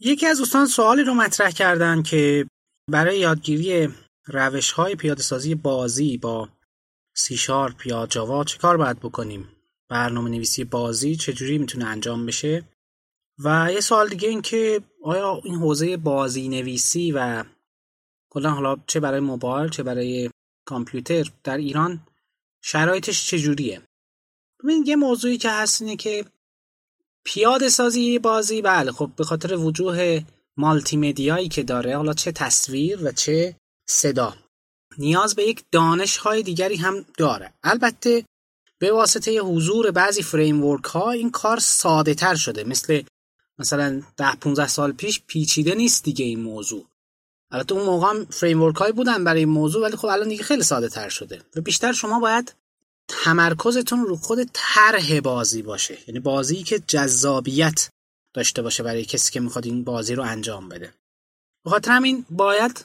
یکی از دوستان سوالی رو مطرح کردن که برای یادگیری روش های پیاده سازی بازی با سی شارپ یا جاوا چه کار باید بکنیم؟ برنامه نویسی بازی چجوری می‌تونه انجام بشه؟ و یه سوال دیگه این که آیا این حوزه بازی نویسی و کلا حالا چه برای موبایل چه برای کامپیوتر در ایران شرایطش چجوریه؟ ببینید یه موضوعی که هست اینه که پیاده سازی بازی بله. خب به خاطر وجوه مالتی مدیایی که داره حالا چه تصویر و چه صدا. نیاز به یک دانش های دیگری هم داره. البته به واسطه حضور بعضی framework ها این کار ساده تر شده. مثل مثلا ده 15 سال پیش پیچیده نیست دیگه این موضوع. البته اون موقع هم framework هایی بودن برای این موضوع ولی خب الان دیگه خیلی ساده تر شده. و بیشتر شما باید تمرکزتون رو خود طرح بازی باشه. یعنی بازی که جذابیت داشته باشه برای کسی که می‌خواد این بازی رو انجام بده. بخاطر همین باید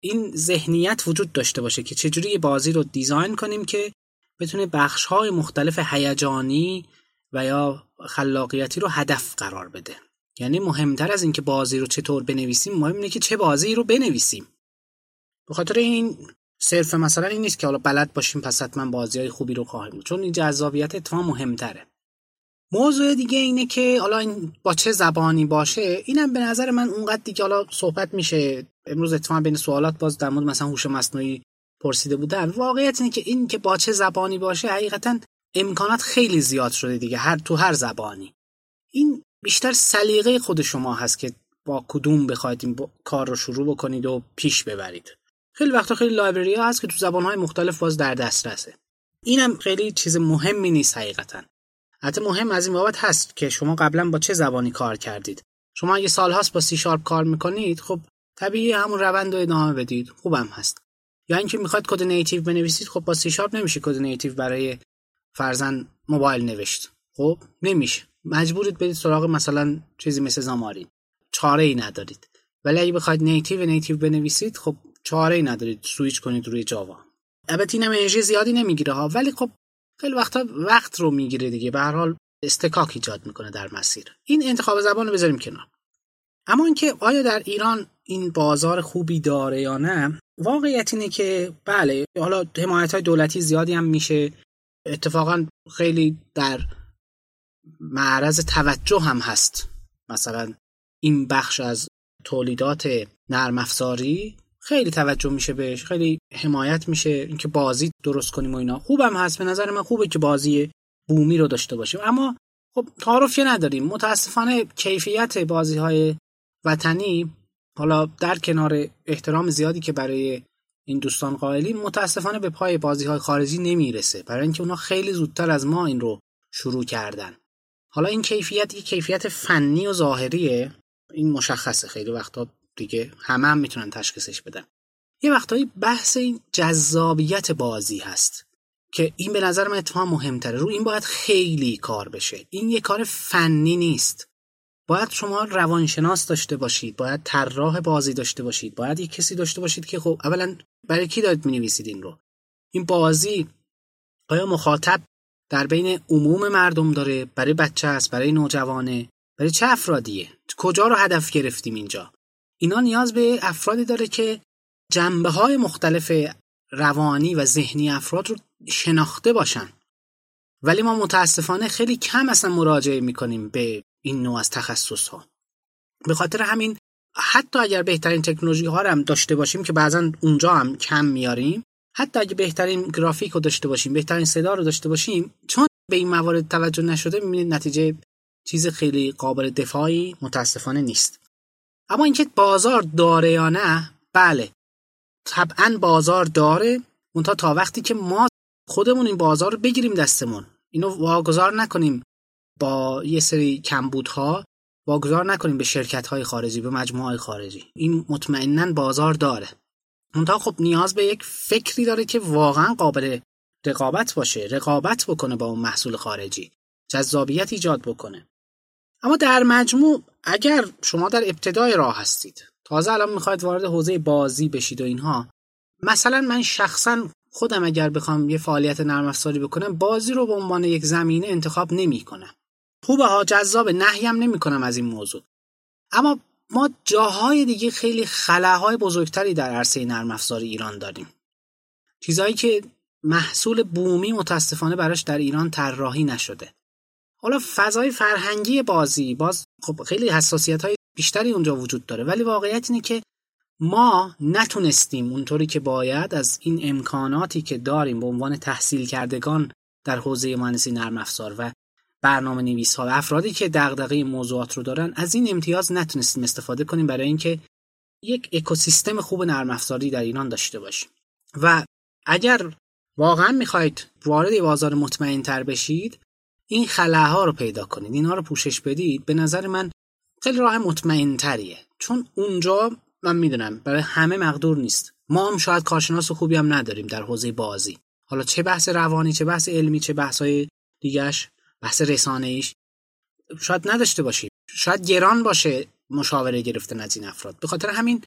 این ذهنیت وجود داشته باشه که چجوری بازی رو دیزاین کنیم که بتونه بخش های مختلف هیجانی و یا خلاقیتی رو هدف قرار بده. یعنی مهمتر از اینکه بازی رو چطور بنویسیم مهم اینه که چه بازی رو بنویسیم. به خاطر این صرف مثلا این نیست که حالا بلد باشیم پس حتما بازی های خوبی رو خواهیم چون این جذابیت اتفاقا مهمتره. موضوع دیگه اینه که حالا این با چه زبانی باشه اینم به نظر من اونقدر دیگه حالا صحبت میشه امروز اتفاقا بین سوالات باز در مورد مثلا هوش مصنوعی پرسیده بودن واقعیت اینه که این که با چه زبانی باشه حقیقتا امکانات خیلی زیاد شده دیگه هر تو هر زبانی. این بیشتر سلیقه خود شما هست که با کدوم بخواید این کار رو شروع بکنید و پیش ببرید. خیلی وقتا خیلی library ها هست که تو زبانهای مختلف باز در دسترسه. اینم خیلی چیز مهمی نیست حقیقتا. حتی مهم از این بابت هست که شما قبلا با چه زبانی کار کردید. شما اگه سال هاست با سی شارپ کار می‌کنید خب طبیعی همون روند رو ادامه بدید. خوبم هست. یا اینکه می‌خواید کد native بنویسید خب با سی شارپ نمیشه کد native برای فرضا موبایل نوشت. خب نمیشه. مجبورید برید سراغ مثلا چیزی مثل زمارین چاره ای ندارید. ولی اگه بخواید نیتیو نیتیو بنویسید خب چاره ای ندارید. سویچ کنید روی جاوا. البته اینم انرژی زیادی نمی‌گیره ها. ولی خب خیلی وقتا وقت رو می‌گیره دیگه. به هر حال استکاک ایجاد می‌کنه در مسیر. این انتخاب زبان رو بذاریم کنار. اما اینکه آیا در ایران این بازار خوبی داره یا نه واقعیت اینه که بله حالا حمایت های دولتی زیادی هم میشه. اتفاقا خیلی در معرض توجه هم هست. مثلا این بخش از تولیدات نرم افزاری خیلی توجه میشه بهش خیلی حمایت میشه اینکه بازی درست کنیم و اینا. خوبم هست به نظر من خوبه که بازی بومی رو داشته باشیم. اما خب تعارف نداریم. متاسفانه کیفیت بازی های وطنی حالا در کنار احترام زیادی که برای این دوستان قائلیم متاسفانه به پای بازی های خارجی نمی‌رسه. برای اینکه اونا خیلی زودتر از ما این رو شروع کردن. حالا این کیفیت یک کیفیت فنی و ظاهریه. این مشخصه خیلی وقتا. دیگه همه هم می‌تونن تشخیصش بدن. یه وقتایی بحث این جذابیت بازی هست که این به نظر من اتفاقا مهمتره. رو این باید خیلی کار بشه. این یه کار فنی نیست. باید شما روانشناس داشته باشید باید طراح بازی داشته باشید باید یک کسی داشته باشید که خب اولا برای کی دارید می‌نویسید این رو؟ این بازی آیا مخاطب در بین عموم مردم داره؟ برای بچه است برای نوجوانه؟ برای چه افرادیه؟ کجا رو هدف گرفتیم اینجا؟ اینا نیاز به افرادی داره که جنبه های مختلف روانی و ذهنی افراد رو شناخته باشن. ولی ما متاسفانه خیلی کم اصلا مراجعه می‌کنیم به این نوع از تخصص ها به خاطر همین حتی اگر بهترین تکنولوژی ها رو هم داشته باشیم که بعضا اونجا هم کم میاریم حتی اگه بهترین گرافیک رو داشته باشیم بهترین صدا رو داشته باشیم چون به این موارد توجه نشده می‌بینید نتیجه چیز خیلی قابل دفاعی متاسفانه نیست. اما اینکه بازار داره یا نه بله. طبعا بازار داره منتها تا وقتی که ما خودمون این بازار رو بگیریم دستمون. اینو واگذار نکنیم با یه سری کمبودها واگذار نکنیم به شرکت های خارجی به مجموعه های خارجی. این مطمئنا بازار داره. منتها خب نیاز به یک فکری داره که واقعا قابل رقابت باشه رقابت بکنه با اون محصول خارجی. جذابیت ایجاد بکنه. اما در مجموع اگر شما در ابتدای راه هستید تازه الان می‌خواید وارد حوزه بازی بشید و اینها مثلا من شخصا خودم اگر بخوام یه فعالیت نرم افزاری بکنم بازی رو به عنوان یک زمینه انتخاب نمی کنم خوبه ها جذاب نهیم نمی کنم از این موضوع. اما ما جاهای دیگه خیلی خلاهای بزرگتری در عرصه نرم افزار ایران داریم. چیزهایی که محصول بومی متاسفانه براش در ایران طراحی نشده. حالا فضای فرهنگی بازی باز خب خیلی حساسیت های بیشتری اونجا وجود داره ولی واقعیت اینه که ما نتونستیم اونطوری که باید از این امکاناتی که داریم به عنوان تحصیل کردگان در حوزه مهندسی نرم افزار و برنامه نویس ها و افرادی که دغدغه موضوعات رو دارن از این امتیاز نتونستیم استفاده کنیم برای اینکه یک اکوسیستم خوب نرم افزاری در ایران داشته باشیم. و اگر واقعا می‌خواید وارد بازار مطمئن تر بشید این خلاها رو پیدا کنید. اینها رو پوشش بدید. به نظر من خیلی راه مطمئن تریه چون اونجا من می‌دونم برای همه مقدور نیست. ما هم شاید کارشناس خوبی هم نداریم در حوزه بازی. حالا چه بحث روانی چه بحث علمی چه بحث های دیگهش بحث رسانه ایش شاید نداشته باشیم. شاید گران باشه مشاوره گرفتن از این افراد. به خاطر همین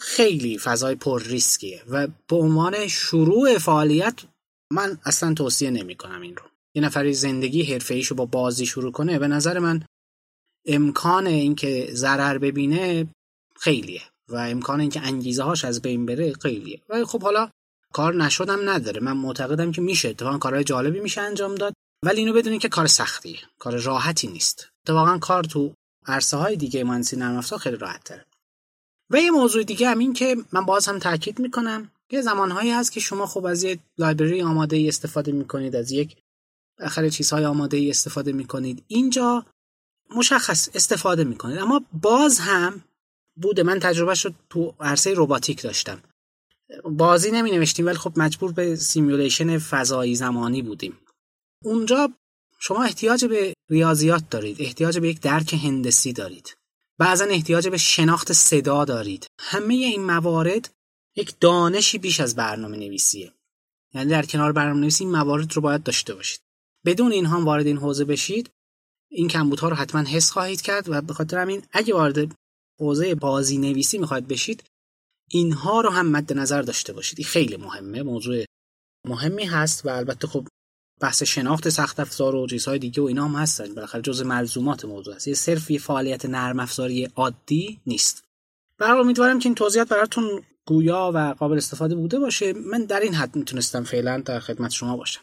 خیلی فضای پر ریسکیه و به عنوان شروع فعالیت من اصلا توصیه نمی کنم این رو. یه نفری زندگی حرفه رو با بازی شروع کنه به نظر من امکان اینکه ضرر ببینه خیلیه و امکان اینکه انگیزه هاش از بین بره خیلیه. ولی خب حالا کار نشدم نداره. من معتقدم که میشه. اتفاقا کارهای جالبی میشه انجام داد. ولی اینو بدونید که کار سختیه. کار راحتی نیست. اتفاقا کار تو عرصه های دیگه مهندسی نرم افزار خیلی راحت تره و یه موضوع دیگه هم این که من باز هم تاکید می‌کنم. یه زمانهایی هست که شما خب از یک لایبرری آماده استفاده می‌کنید از یک اخر چیزهای آماده ای استفاده می‌کنید. اینجا مشخص استفاده می‌کنید. اما باز هم بوده من تجربه شد تو عرصه روباتیک داشتم. بازی نمی نوشتیم ولی خب مجبور به simulation فضایی زمانی بودیم. اونجا شما احتیاج به ریاضیات دارید احتیاج به یک درک هندسی دارید. بعضا احتیاج به شناخت صدا دارید. همه این موارد یک دانشی بیش از برنامه نویسیه یعنی در کنار برنامه نویسی این موارد رو باید داشته باشید. بدون اینها وارد این حوزه بشید این کمبودها رو حتما حس خواهید کرد و به خاطر همین اگه وارد حوزه بازی نویسی می‌خواید بشید اینها رو هم مد نظر داشته باشید. این خیلی مهمه موضوع مهمی هست و البته خب بحث شناخت سخت افزار و چیزهای دیگه و اینا هم هستن. بالاخره جز ملزومات موضوع است. یه صرف یه فعالیت نرم افزاری عادی نیست. برای امیدوارم که این توضیحات براتون گویا و قابل استفاده بوده باشه. من در این حد می‌تونستم فعلا در خدمت شما باشم.